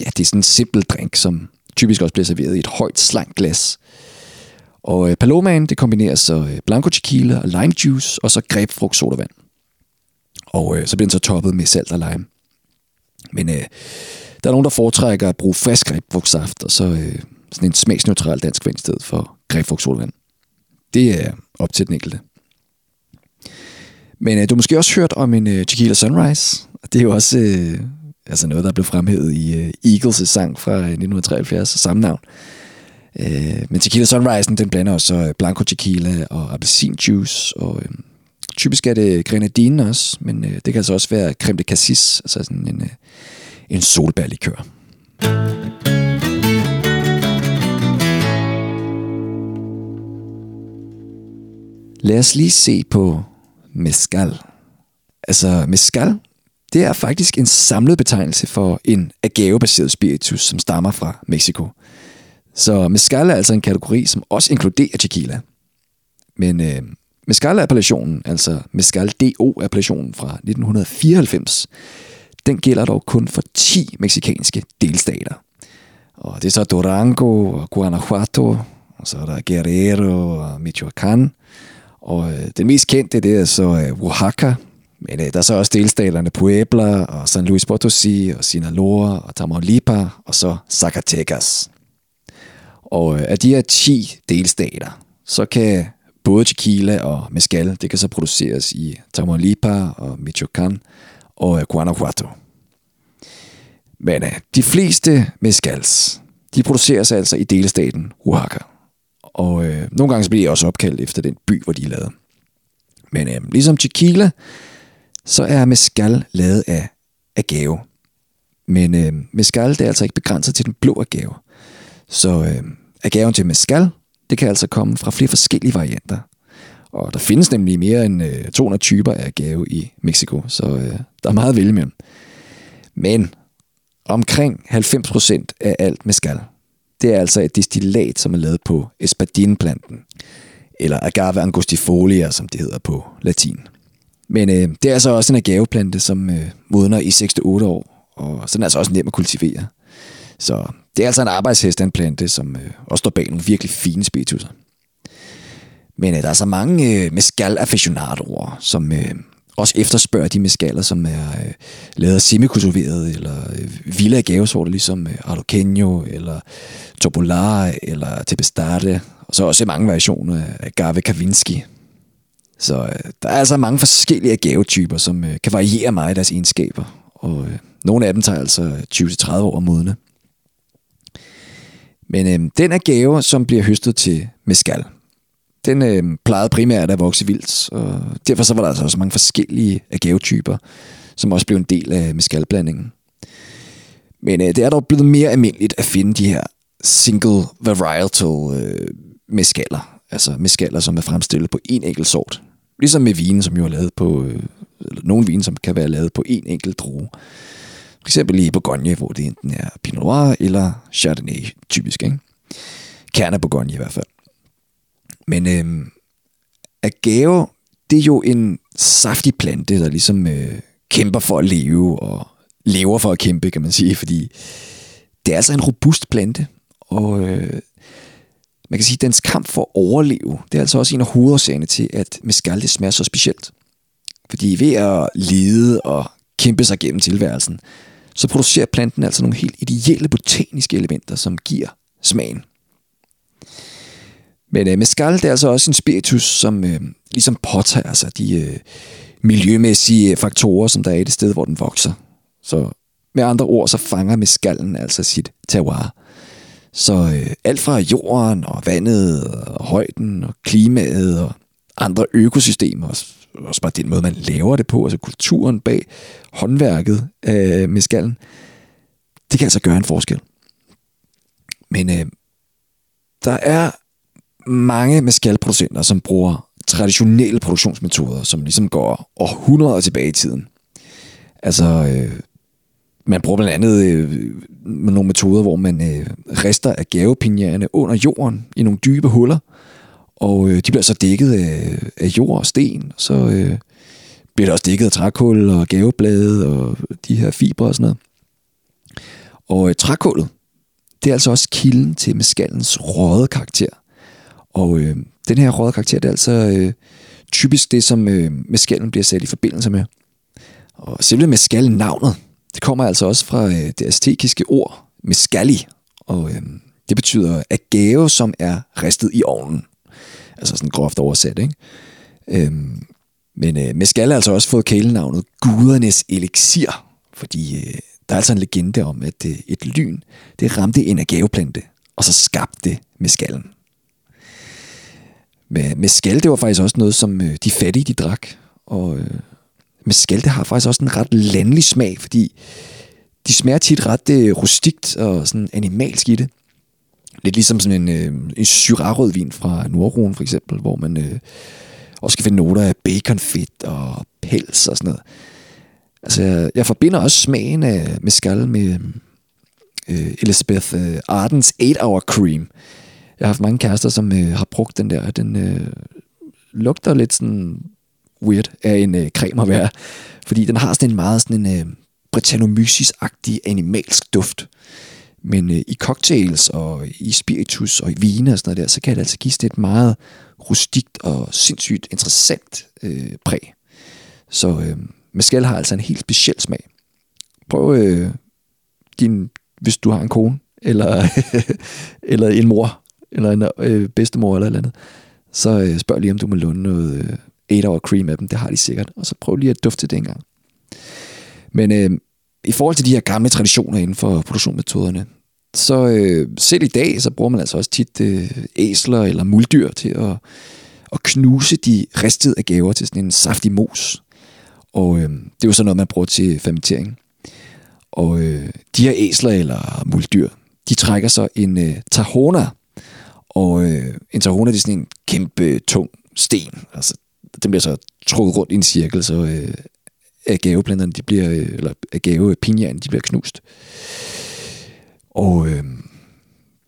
ja, det er sådan en simpel drink, som typisk også bliver serveret i et højt, slankt glas. Og øh, palomaen, det kombinerer så blanco tequila og lime juice, og så grebfrugt sodavand. Og øh, så bliver den så toppet med salt og lime. Men øh, der er nogen, der foretrækker at bruge frisk grebfrugtsaft, og så øh, sådan en smagsneutral dansk vand i stedet for grebfrugtsolvand. Det er op til den enkelte. Men øh, du har måske også hørt om en øh, Tequila Sunrise. Det er jo også øh, altså noget, der blev fremhævet i øh, Eagles' sang fra øh, 1973, samme navn. Øh, men Tequila Sunrise, den blander også øh, Blanco Tequila og appelsinjuice, og øh, typisk er det grenadine også, men øh, det kan altså også være creme de cassis, altså sådan en, øh, en solbærlikør. Lad os lige se på mezcal. Altså, mezcal, det er faktisk en samlet betegnelse for en agavebaseret spiritus, som stammer fra Mexico. Så mezcal er altså en kategori, som også inkluderer tequila. Men øh, mezcal-appellationen, altså mezcal DO-appellationen fra 1994, den gælder dog kun for 10 meksikanske delstater. Og det er så Durango og Guanajuato, og så er der Guerrero og Michoacán. Og øh, den mest kendte, det er så øh, Oaxaca, men øh, der er så også delstaterne Puebla og San Luis Potosí og Sinaloa og Tamaulipas og så Zacatecas. Og øh, af de her 10 delstater, så kan både tequila og mezcal, det kan så produceres i Tamaulipas og Michoacán og øh, Guanajuato. Men øh, de fleste mezcals, de produceres altså i delstaten Oaxaca. Og øh, nogle gange så bliver de også opkaldt efter den by, hvor de er lavet. Men øh, ligesom tequila, så er mezcal lavet af agave. Men øh, mezcal det er altså ikke begrænset til den blå agave. Så øh, agaven til mezcal, det kan altså komme fra flere forskellige varianter. Og der findes nemlig mere end øh, 200 typer af agave i Mexico, så øh, der er meget at vælge mellem. Men omkring 90% af alt mezcal, det er altså et destillat, som er lavet på espadineplanten, eller agave angustifolia, som det hedder på latin. Men øh, det er altså også en agaveplante, som øh, modner i 6-8 år, og så er altså også nem at kultivere. Så det er altså en arbejdshest af en plante, som øh, også står bag nogle virkelig fine spiritusser. Men øh, der er så mange øh, mescal aficionadoer, som øh, også efterspørger de mescaler, som er øh, lavet semikultiveret, eller øh, vilde gavesorter, ligesom øh, Arauqueño, eller Topolar, eller Tepestade, og så også mange variationer af Gave Kavinsky. Så øh, der er altså mange forskellige gavetyper, som øh, kan variere meget i deres egenskaber, og øh, nogle af dem tager altså øh, 20-30 år at modne. Men øh, den gave som bliver høstet til mescal, den øh, plejede primært at vokse vildt, og derfor så var der altså også mange forskellige agavetyper, som også blev en del af mescalblandingen. Men øh, det er dog blevet mere almindeligt at finde de her single varietal øh, mescaler, altså mescaler, som er fremstillet på en enkelt sort. Ligesom med vinen, som jo er lavet på, øh, eller nogle vine, som kan være lavet på en enkelt druge. For eksempel i Bourgogne, hvor det enten er Pinot Noir eller Chardonnay, typisk. Ikke? Kerne Bourgogne i hvert fald. Men øh, agave, det er jo en saftig plante, der ligesom øh, kæmper for at leve, og lever for at kæmpe, kan man sige, fordi det er altså en robust plante, og øh, man kan sige, at dens kamp for at overleve, det er altså også en af hovedårsagerne til, at mescal det smager så specielt. Fordi ved at lide og kæmpe sig gennem tilværelsen, så producerer planten altså nogle helt ideelle botaniske elementer, som giver smagen. Men øh, mescal, det er altså også en spiritus, som øh, ligesom påtager sig de øh, miljømæssige øh, faktorer, som der er i det sted, hvor den vokser. Så med andre ord, så fanger mescalen altså sit terroir. Så øh, alt fra jorden og vandet og højden og klimaet og andre økosystemer, også bare den måde, man laver det på, altså kulturen bag håndværket øh, med skallen, det kan altså gøre en forskel. Men øh, der er mange mescalproducenter, som bruger traditionelle produktionsmetoder, som ligesom går århundreder tilbage i tiden. Altså, øh, man bruger blandt andet øh, nogle metoder, hvor man øh, rester af gavepinjerne under jorden i nogle dybe huller, og øh, de bliver så dækket af, af jord og sten, så øh, bliver det også dækket af trækul og gaveblade og de her fibre og sådan noget. Og øh, trækullet, det er altså også kilden til meskallens røde karakter. Og øh, den her røde karakter, det er altså øh, typisk det, som øh, meskallen bliver sat i forbindelse med. Og selve meskallen navnet, det kommer altså også fra øh, det aztekiske ord meskalli, og øh, det betyder agave, som er ristet i ovnen. Altså sådan groft oversat, ikke? Øh, men øh, mescal har altså også fået kælenavnet gudernes elixir, fordi øh, der er altså en legende om, at øh, et lyn, det ramte en agaveplante, og så skabte meskallen med, Men mescal, det var faktisk også noget, som øh, de fattige, de drak. Og øh, mescal, det har faktisk også en ret landlig smag, fordi de smager tit ret øh, rustikt og sådan animalsk i det. Lidt ligesom sådan en, øh, en syrarødvin fra Nordruen for eksempel, hvor man øh, også kan finde noter af baconfedt og pels og sådan noget. Altså, jeg, jeg forbinder også smagen af mescal med øh, Elizabeth øh, Ardens 8-hour cream. Jeg har haft mange kærester, som øh, har brugt den der. Den øh, lugter lidt sådan weird af en øh, creme at være. Fordi den har sådan en meget sådan en øh, Brettanomyces-agtig animalsk duft. Men øh, i cocktails og i spiritus og i vine og sådan noget der, så kan det altså give sådan et meget rustikt og sindssygt interessant øh, præg. Så øh, mescal har altså en helt speciel smag. Prøv øh, din, hvis du har en kone, eller, eller en mor, eller en øh, bedstemor eller et eller andet, så øh, spørg lige, om du må låne noget øh, 8 hour cream af dem. Det har de sikkert. Og så prøv lige at dufte det en gang. Men øh, i forhold til de her gamle traditioner inden for produktionsmetoderne, så øh, selv i dag, så bruger man altså også tit øh, æsler eller muldyr til at, at knuse de ristede af gaver til sådan en saftig mos. Og øh, det er jo sådan noget, man bruger til fermentering. Og øh, de her æsler eller muldyr, de trækker så en øh, tahona. Og øh, en tahona det er sådan en kæmpe, tung sten. Altså, den bliver så trukket rundt i en cirkel, så øh, agaveplanterne, de bliver, øh, eller agavepinjerne, de bliver knust. Og øh,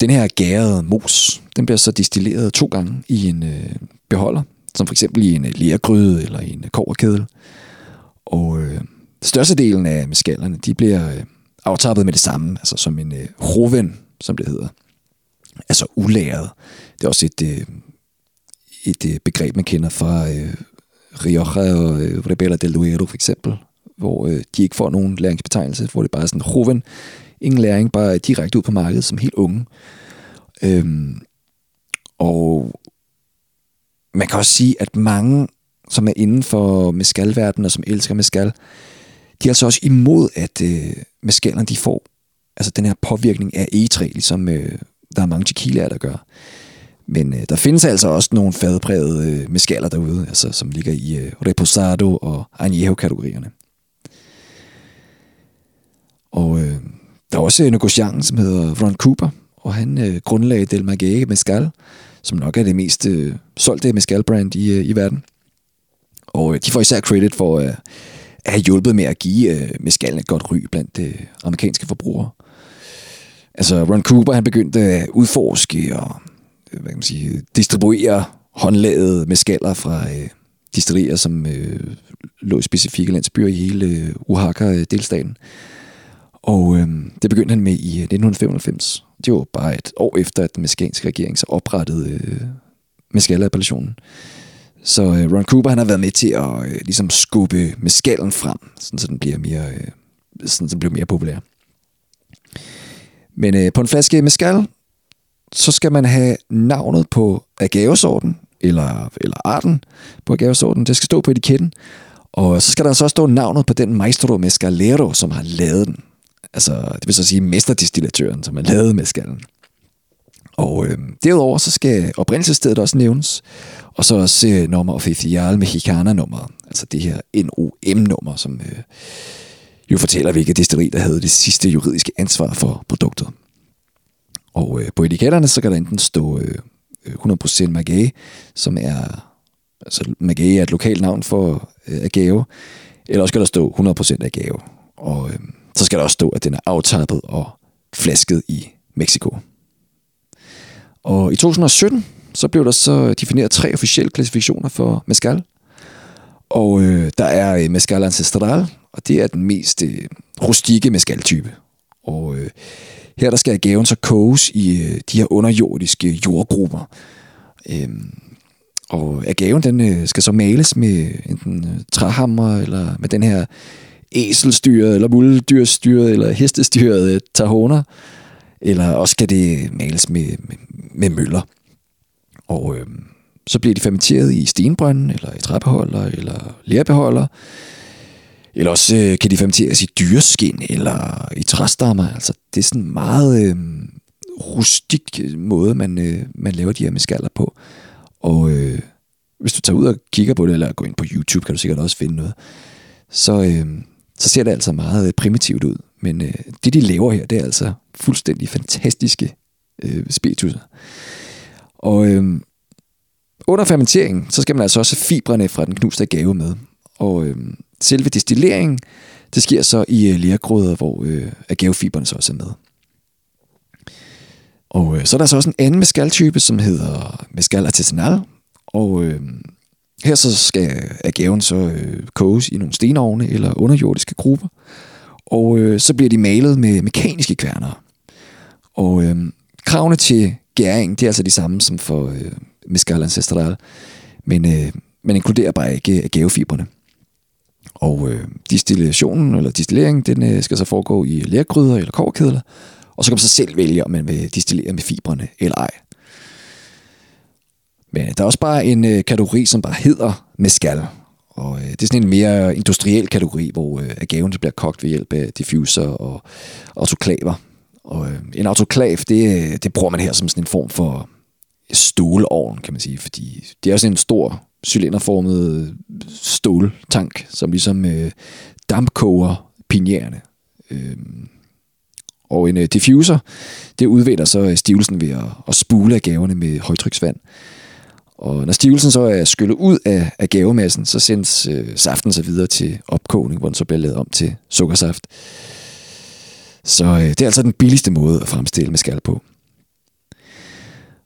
den her gærede mos, den bliver så distilleret to gange i en øh, beholder, som for eksempel i en øh, lærgryde eller i en øh, koverkedel. Og øh, størstedelen af meskallerne, de bliver øh, aftappet med det samme, altså som en øh, roven, som det hedder. Altså ulæret. Det er også et, øh, et øh, begreb, man kender fra øh, Rioja og øh, Rebella del Duero for eksempel, hvor øh, de ikke får nogen læringsbetegnelse, hvor det bare er sådan roven, ingen læring, bare direkte ud på markedet som helt unge. Øhm, og man kan også sige, at mange, som er inden for meskalverdenen og som elsker meskal, de er altså også imod, at øh, meskalerne de får altså den her påvirkning af egetræ, ligesom øh, der er mange tequilaer, der gør. Men øh, der findes altså også nogle fadprægede øh, meskaler derude, altså, som ligger i øh, Reposado og Añejo-kategorierne. Og øh, der er også en negociant, som hedder Ron Cooper, og han øh, grundlagde Del Maguey Mescal, som nok er det mest øh, solgte mescal-brand i, øh, i verden. Og øh, de får især credit for øh, at have hjulpet med at give øh, mescalen et godt ry blandt øh, amerikanske forbrugere. Altså Ron Cooper, han begyndte at udforske og øh, hvad kan man sige, distribuere håndlaget skaller fra øh, distillerier, som øh, lå i specifikke landsbyer i hele øh, Oaxaca-delstaten. Øh, og øh, det begyndte han med i øh, 1995. Det var bare et år efter, at den mexikanske regering så oprettede øh, mescal-appellationen. Så øh, Ron Cooper han har været med til at øh, ligesom skubbe mescalen frem, sådan, så den bliver mere, øh, sådan, så den bliver mere populær. Men øh, på en flaske mescal, så skal man have navnet på agavesorten, eller, eller arten på agavesorten. Det skal stå på etiketten. Og så skal der så også stå navnet på den maestro mescalero, som har lavet den. Altså, det vil så sige mesterdistillatøren, som har lavet mescalen. Og øh, derudover så skal oprindelsesstedet også nævnes, og så også øh, nummer official mexicana nummer, altså det her NOM-nummer, som øh, jo fortæller, hvilket distilleri, der havde det sidste juridiske ansvar for produktet. Og øh, på etiketterne, så kan der enten stå øh, øh 100% Magage, som er, altså Magage er et lokalt navn for øh, agave, eller også kan der stå 100% agave. Og øh, så skal der også stå, at den er aftappet og flasket i Mexico. Og i 2017, så blev der så defineret tre officielle klassifikationer for mezcal. Og øh, der er øh, mezcal ancestral, og det er den mest øh, rustikke mezcal-type. Og øh, her der skal gaven så koges i øh, de her underjordiske jordgrupper. Øhm, og øh, agaven den øh, skal så males med enten øh, træhammer eller med den her æselstyret, eller muldyrstyret, eller hestestyret øh, tahoner, eller også kan det males med, med, med møller. Og øh, så bliver de fermenteret i stenbrønden, eller i træbeholder, eller lærbeholder. Eller også øh, kan de fermenteres i dyreskin, eller i træstammer. Altså, det er sådan en meget øh, rustik øh, måde, man, øh, man laver de her meskaller på. Og øh, hvis du tager ud og kigger på det, eller går ind på YouTube, kan du sikkert også finde noget. Så, øh, så ser det altså meget øh, primitivt ud. Men øh, det, de laver her, det er altså fuldstændig fantastiske øh, spiritusser. Og øh, under fermenteringen, så skal man altså også have fibrene fra den knuste gave med. Og øh, selve destilleringen, det sker så i øh, lærgråder, hvor øh, agavefiberne så også er med. Og øh, så er der så også en anden mescal-type, som hedder mescal artisanal. Og øh, her så skal agaven så øh, koges i nogle stenovne eller underjordiske grupper. Og øh, så bliver de malet med mekaniske kværner. Og øh, kravene til gæring, det er altså de samme som for øh, mescal ancestral. Men øh, man inkluderer bare ikke øh, agavefiberne. Og øh, distillationen eller distilleringen, den øh, skal så foregå i lærgryder eller koverkedler. Og så kan man så selv vælge, om man vil distillere med fibrene eller ej. Men der er også bare en øh, kategori, som bare hedder mescal. Og øh, det er sådan en mere industriel kategori, hvor øh, agaven bliver kogt ved hjælp af diffuser og autoklaver. Og øh, en autoklav, det, øh, det bruger man her som sådan en form for stålovn, kan man sige, fordi det er også en stor cylinderformet ståltank, som ligesom øh, dampkoger pinjerne. Øh, og en øh, diffuser, det udvinder så øh, stivelsen ved at, at spule af gaverne med højtryksvand. Og når stivelsen så er skyllet ud af, af gavemassen, så sendes øh, saften så videre til opkogning, hvor den så bliver lavet om til sukkersaft. Så øh, det er altså den billigste måde at fremstille med skal på.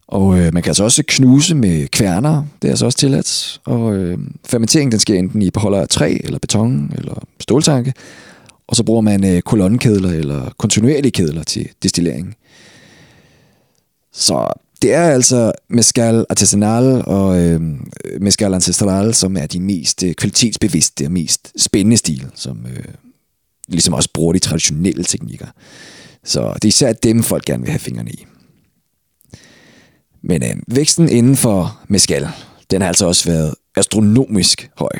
Og øh, man kan altså også knuse med kværner, det er altså også tilladt. Og øh, fermenteringen den sker enten i beholder af træ, eller beton, eller ståltanke. Og så bruger man øh, kolonnekedler eller kontinuerlige kedler til destillering. Så det er altså Mescal Artisanal og øh, Mescal Ancestral, som er de mest øh, kvalitetsbevidste og mest spændende stil, som øh, ligesom også bruger de traditionelle teknikker. Så det er især dem, folk gerne vil have fingrene i. Men øh, væksten inden for mescal, den har altså også været astronomisk høj.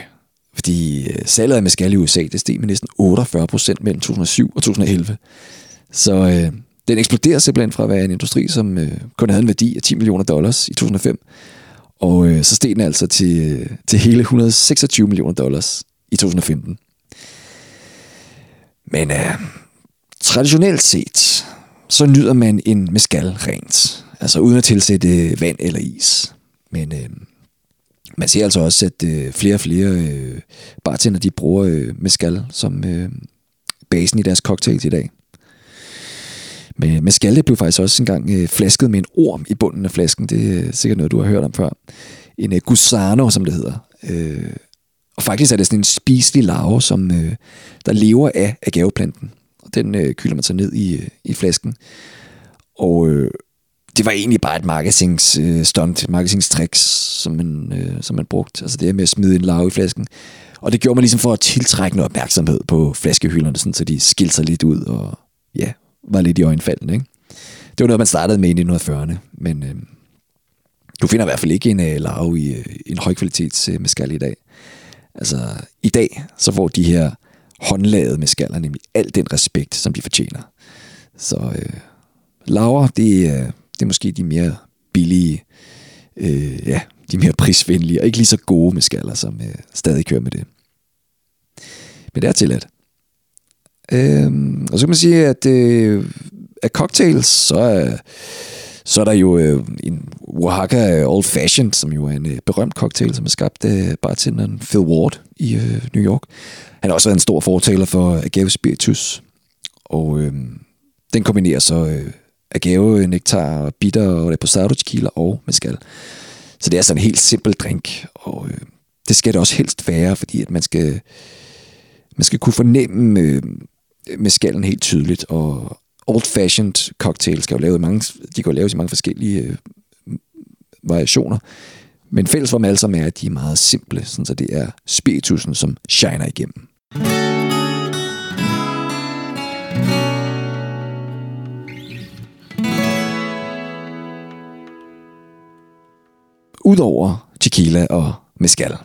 Fordi øh, salget af mescal i USA, det steg med næsten 48 procent mellem 2007 og 2011. Så øh, den eksploderede simpelthen fra at være en industri, som øh, kun havde en værdi af 10 millioner dollars i 2005. Og øh, så steg den altså til, øh, til hele 126 millioner dollars i 2015. Men øh, traditionelt set, så nyder man en mescal rent. Altså uden at tilsætte øh, vand eller is. Men øh, man ser altså også, at øh, flere og flere øh, bartender, de bruger øh, mescal som øh, basen i deres cocktails i dag. Men øh, mescal, det blev faktisk også engang øh, flasket med en orm i bunden af flasken. Det er øh, sikkert noget, du har hørt om før. En øh, gusano, som det hedder. Øh, og faktisk er det sådan en spiselig larve, som øh, der lever af agaveplanten. Og den øh, kylder man så ned i, øh, i flasken. Og øh, det var egentlig bare et marketingstunt, øh, marketingstricks, som man, øh, som man brugte. Altså det med at smide en lav i flasken. Og det gjorde man ligesom for at tiltrække noget opmærksomhed på flaskehylderne, sådan, så de skilte sig lidt ud og ja, var lidt i øjenfaldene. Ikke? Det var noget, man startede med i 1940'erne, men øh, du finder i hvert fald ikke en øh, lav i øh, en højkvalitets øh, mescal i dag. Altså, i dag, så får de her håndlavede mescaler nemlig al den respekt, som de fortjener. Så øh, laver, det, øh, det er måske de mere billige, øh, ja, de mere prisvenlige, og ikke lige så gode mescaler, som øh, stadig kører med det. Men det er tilladt. Øhm, og så kan man sige, at øh, af cocktails, så er, så er der jo øh, en Oaxaca Old Fashioned, som jo er en øh, berømt cocktail, som er skabt af bartenderen Phil Ward i øh, New York. Han har også været en stor fortaler for agave spiritus, og øh, den kombinerer så øh, agave, nektar, bitter og reposado tequila og mezcal. Så det er sådan en helt simpel drink, og øh, det skal det også helst være, fordi at man skal, man skal kunne fornemme øh, mezcalen helt tydeligt, og old-fashioned cocktails skal jo lave mange, de kan jo laves i mange forskellige øh, variationer. Men fælles for dem alle sammen er, at de er meget simple, sådan så det er spiritusen, som shiner igennem. Udover tequila og mezcal,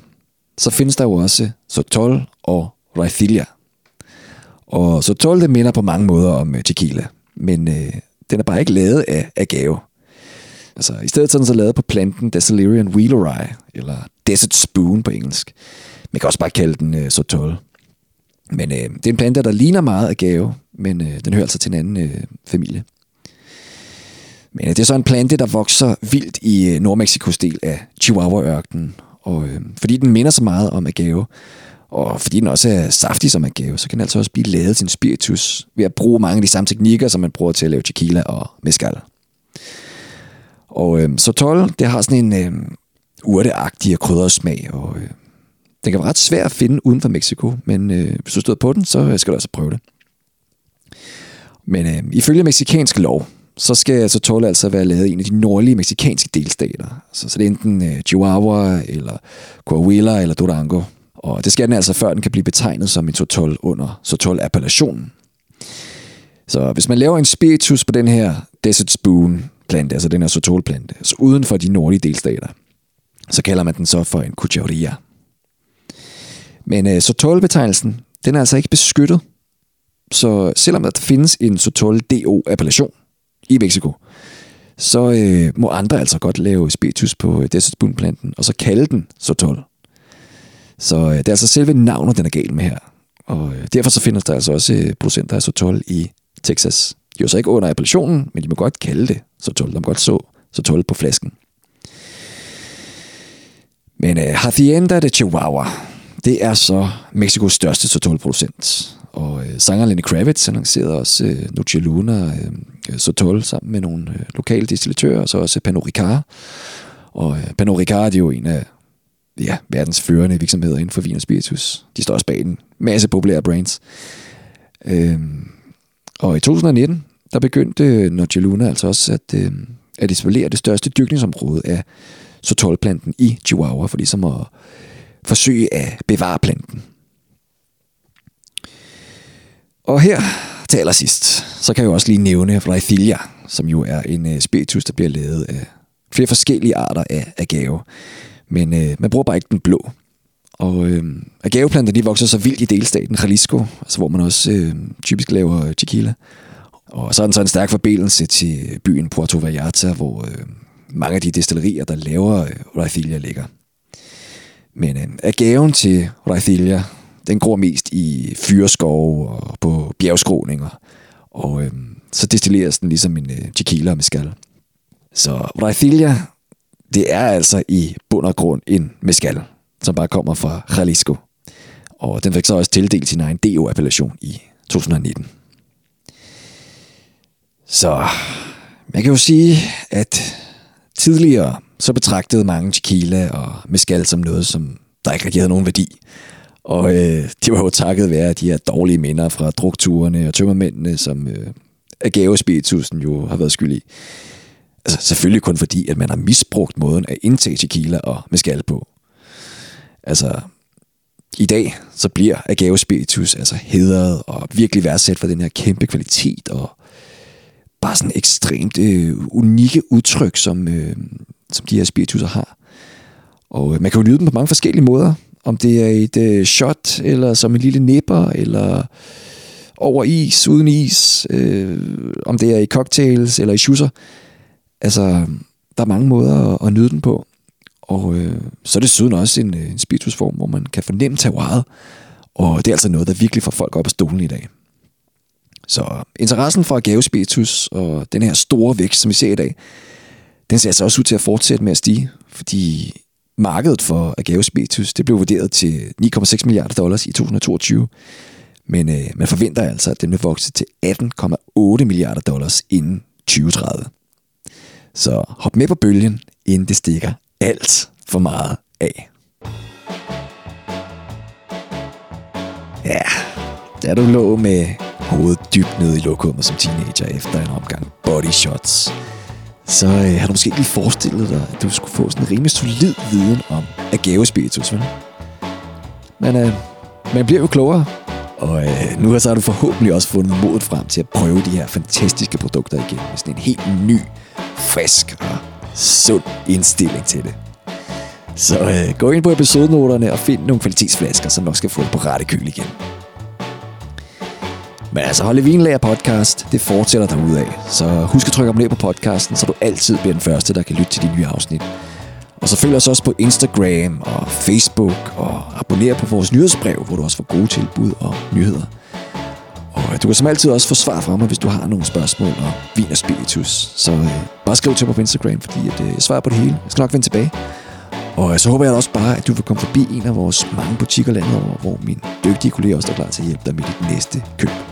så findes der jo også sotol og raithilla – og sotol, det minder på mange måder om øh, tequila, men øh, den er bare ikke lavet af agave. Altså, i stedet så er den så lavet på planten Desalirian wheelerai, eller Desert Spoon på engelsk. Man kan også bare kalde den øh, Sotol. Men øh, det er en plante, der ligner meget agave, men øh, den hører altså til en anden øh, familie. Men det er så en plante, der vokser vildt i øh, Nordmexikos del af Chihuahua-ørkenen. Og øh, fordi den minder så meget om agave, og fordi den også er saftig som agave, så kan den altså også blive lavet til en spiritus ved at bruge mange af de samme teknikker, som man bruger til at lave tequila og mezcal. Og øh, Sotol, det har sådan en øh, urteagtig og krydret smag, og øh, den kan være ret svær at finde uden for Mexico, men øh, hvis du stod på den, så øh, skal du altså prøve det. Men øh, ifølge meksikansk lov, så skal Sotol altså være lavet i en af de nordlige meksikanske delstater. Så, så det er enten øh, Chihuahua, eller Coahuila, eller Durango. Og det skal den altså, før den kan blive betegnet som en Sotol under Sotol-appellationen. Så hvis man laver en spiritus på den her Desert Spoon plante, altså den her Sotol-plante, så uden for de nordlige delstater, så kalder man den så for en Cucharia. Men øh, Sotol-betegnelsen, den er altså ikke beskyttet. Så selvom der findes en Sotol DO-appellation i Mexico, så øh, må andre altså godt lave spiritus på øh, Desert planten og så kalde den Sotol. Så øh, det er altså selve navnet, den er galt med her. Og øh, derfor så findes der altså også øh, producenter af Sotol i Texas. De er jo så ikke under appellationen, men de må godt kalde det Sotol. De må godt så Sotol på flasken. Men øh, Hacienda de Chihuahua, det er så Mexikos største Sotol-producent. Og øh, sangeren Lenny Kravitz annoncerede også øh, Noche Luna øh, øh, Sotol sammen med nogle øh, lokale distillatører, og så også Pernod Ricard. Og øh, Pernod Ricard er jo en af ja, verdens førende virksomheder inden for vin og spiritus. De står også bag en masse populære brands. Øh, og i 2019, der begyndte øh, Noche Luna altså også at, øh, at isolere det største dyrkningsområde af Sotol-planten i Chihuahua, for ligesom at forsøge at bevare planten. Og her til allersidst, så kan jeg jo også lige nævne Raithilia, som jo er en uh, spiritus, der bliver lavet af flere forskellige arter af agave. Men uh, man bruger bare ikke den blå. Og øh, uh, agaveplanter, de vokser så vildt i delstaten Jalisco, altså hvor man også uh, typisk laver tequila. Og så er den så en stærk forbindelse til byen Puerto Vallarta, hvor uh, mange af de destillerier, der laver uh, Raithilia, ligger. Men øh, agaven til Raithilia, den gror mest i fyreskov og på bjergskråninger. Og øh, så destilleres den ligesom en øh, tequila med skal. Så Raithilia, det er altså i bund og grund en mezcal, som bare kommer fra Jalisco. Og den fik så også tildelt sin egen DO-appellation i 2019. Så man kan jo sige, at tidligere så betragtede mange tequila og mezcal som noget, som der ikke rigtig havde nogen værdi. Og øh, det var jo takket være de her dårlige minder fra drukturene og tømmermændene, som øh, agave-spiritusen jo har været skyld i. Altså selvfølgelig kun fordi, at man har misbrugt måden at indtage tequila og mezcal på. Altså, i dag, så bliver agave spiritus altså hedret og virkelig værdsat for den her kæmpe kvalitet og bare sådan ekstremt øh, unikke udtryk, som, øh, som de her spiritusser har. Og øh, man kan jo nyde dem på mange forskellige måder. Om det er et øh, shot, eller som en lille nipper, eller over is, uden is. Øh, om det er i cocktails, eller i schusser. Altså, der er mange måder at, at nyde den på. Og øh, så er det siden også en, øh, en spiritusform, hvor man kan fornemme terroiret. Og det er altså noget, der virkelig får folk op af stolen i dag. Så interessen for gave spiritus og den her store vækst, som vi ser i dag, den ser altså også ud til at fortsætte med at stige, fordi markedet for agave spiritus, det blev vurderet til 9,6 milliarder dollars i 2022. Men øh, man forventer altså, at den vil vokse til 18,8 milliarder dollars inden 2030. Så hop med på bølgen, inden det stikker alt for meget af. Ja, da du lå med hovedet dybt nede i lokummet som teenager efter en omgang body shots, så øh, har du måske ikke lige forestillet dig, at du skulle få sådan en rimelig solid viden om agave-spiritus, vel? Men øh, man bliver jo klogere, og øh, nu så har du forhåbentlig også fundet modet frem til at prøve de her fantastiske produkter igen, med sådan en helt ny, frisk og sund indstilling til det. Så øh, gå ind på episodenoterne og find nogle kvalitetsflasker, som nok skal få det på rette køl igen. Men altså, Holde Vinlager podcast, det fortsætter derudad. Så husk at trykke abonner på podcasten, så du altid bliver den første, der kan lytte til de nye afsnit. Og så følg os også på Instagram og Facebook, og abonner på vores nyhedsbrev, hvor du også får gode tilbud og nyheder. Og du kan som altid også få svar fra mig, hvis du har nogle spørgsmål og vin og spiritus. Så øh, bare skriv til mig på Instagram, fordi at, øh, jeg svarer på det hele. Jeg skal nok vende tilbage. Og øh, så håber jeg også bare, at du vil komme forbi en af vores mange butikker landet over, hvor min dygtige kollega også er klar til at hjælpe dig med dit næste køb.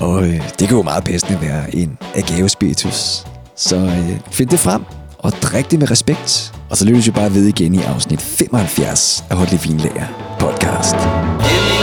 Og øh, det kan jo meget passende være en agave spiritus. Så øh, find det frem, og drik det med respekt. Og så lyttes vi bare ved igen i afsnit 75 af Hot Vinlager podcast. Yeah.